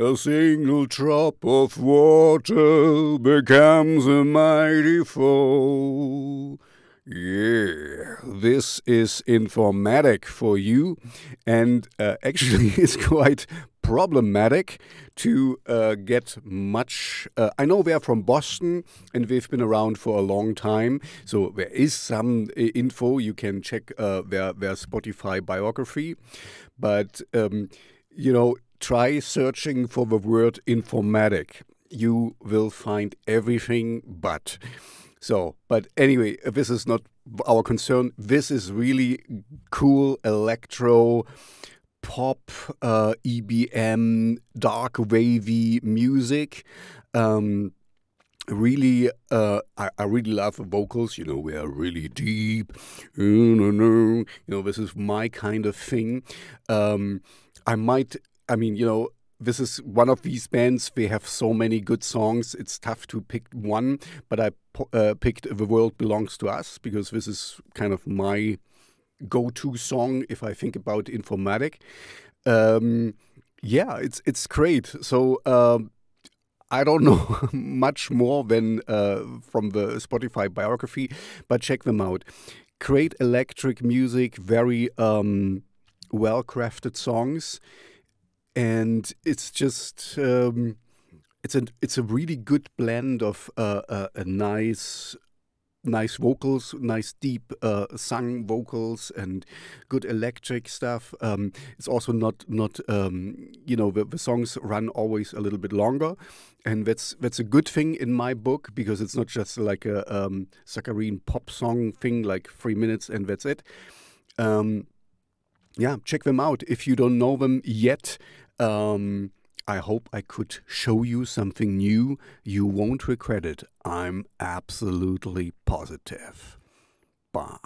A single drop of water becomes a mighty fall. Yeah, this is Informatik for you, and uh, actually, it's quite problematic to uh, get much. Uh, I know we're from Boston and we've been around for a long time, so there is some uh, info you can check uh, their their Spotify biography, but um, you know, try searching for the word Informatik. You will find everything but. So, but anyway, this is not our concern. This is really cool electro, pop, uh, EBM, dark wavy music. Um, really, uh, I, I, really love the vocals. You know, we are really deep. You know, this is my kind of thing. Um, I might. I mean, you know, this is one of these bands. They have so many good songs. It's tough to pick one, but I uh, picked "The World Belongs to Us" because this is kind of my go-to song if I think about Informatik. Um, yeah, it's it's great. So. Um, I don't know much more than uh, from the Spotify biography, but check them out. Great electric music, very um, well crafted songs and it's just um, it's a it's a really good blend of uh, uh, a nice nice vocals, nice deep uh, sung vocals, and good electric stuff. Um, it's also not not um, you know the, the, songs run always a little bit longer, and that's that's a good thing in my book because it's not just like a um, saccharine pop song thing like three minutes and that's it. Um, yeah, check them out if you don't know them yet. Um, I hope I could show you something new. You won't regret it. I'm absolutely positive. Bye.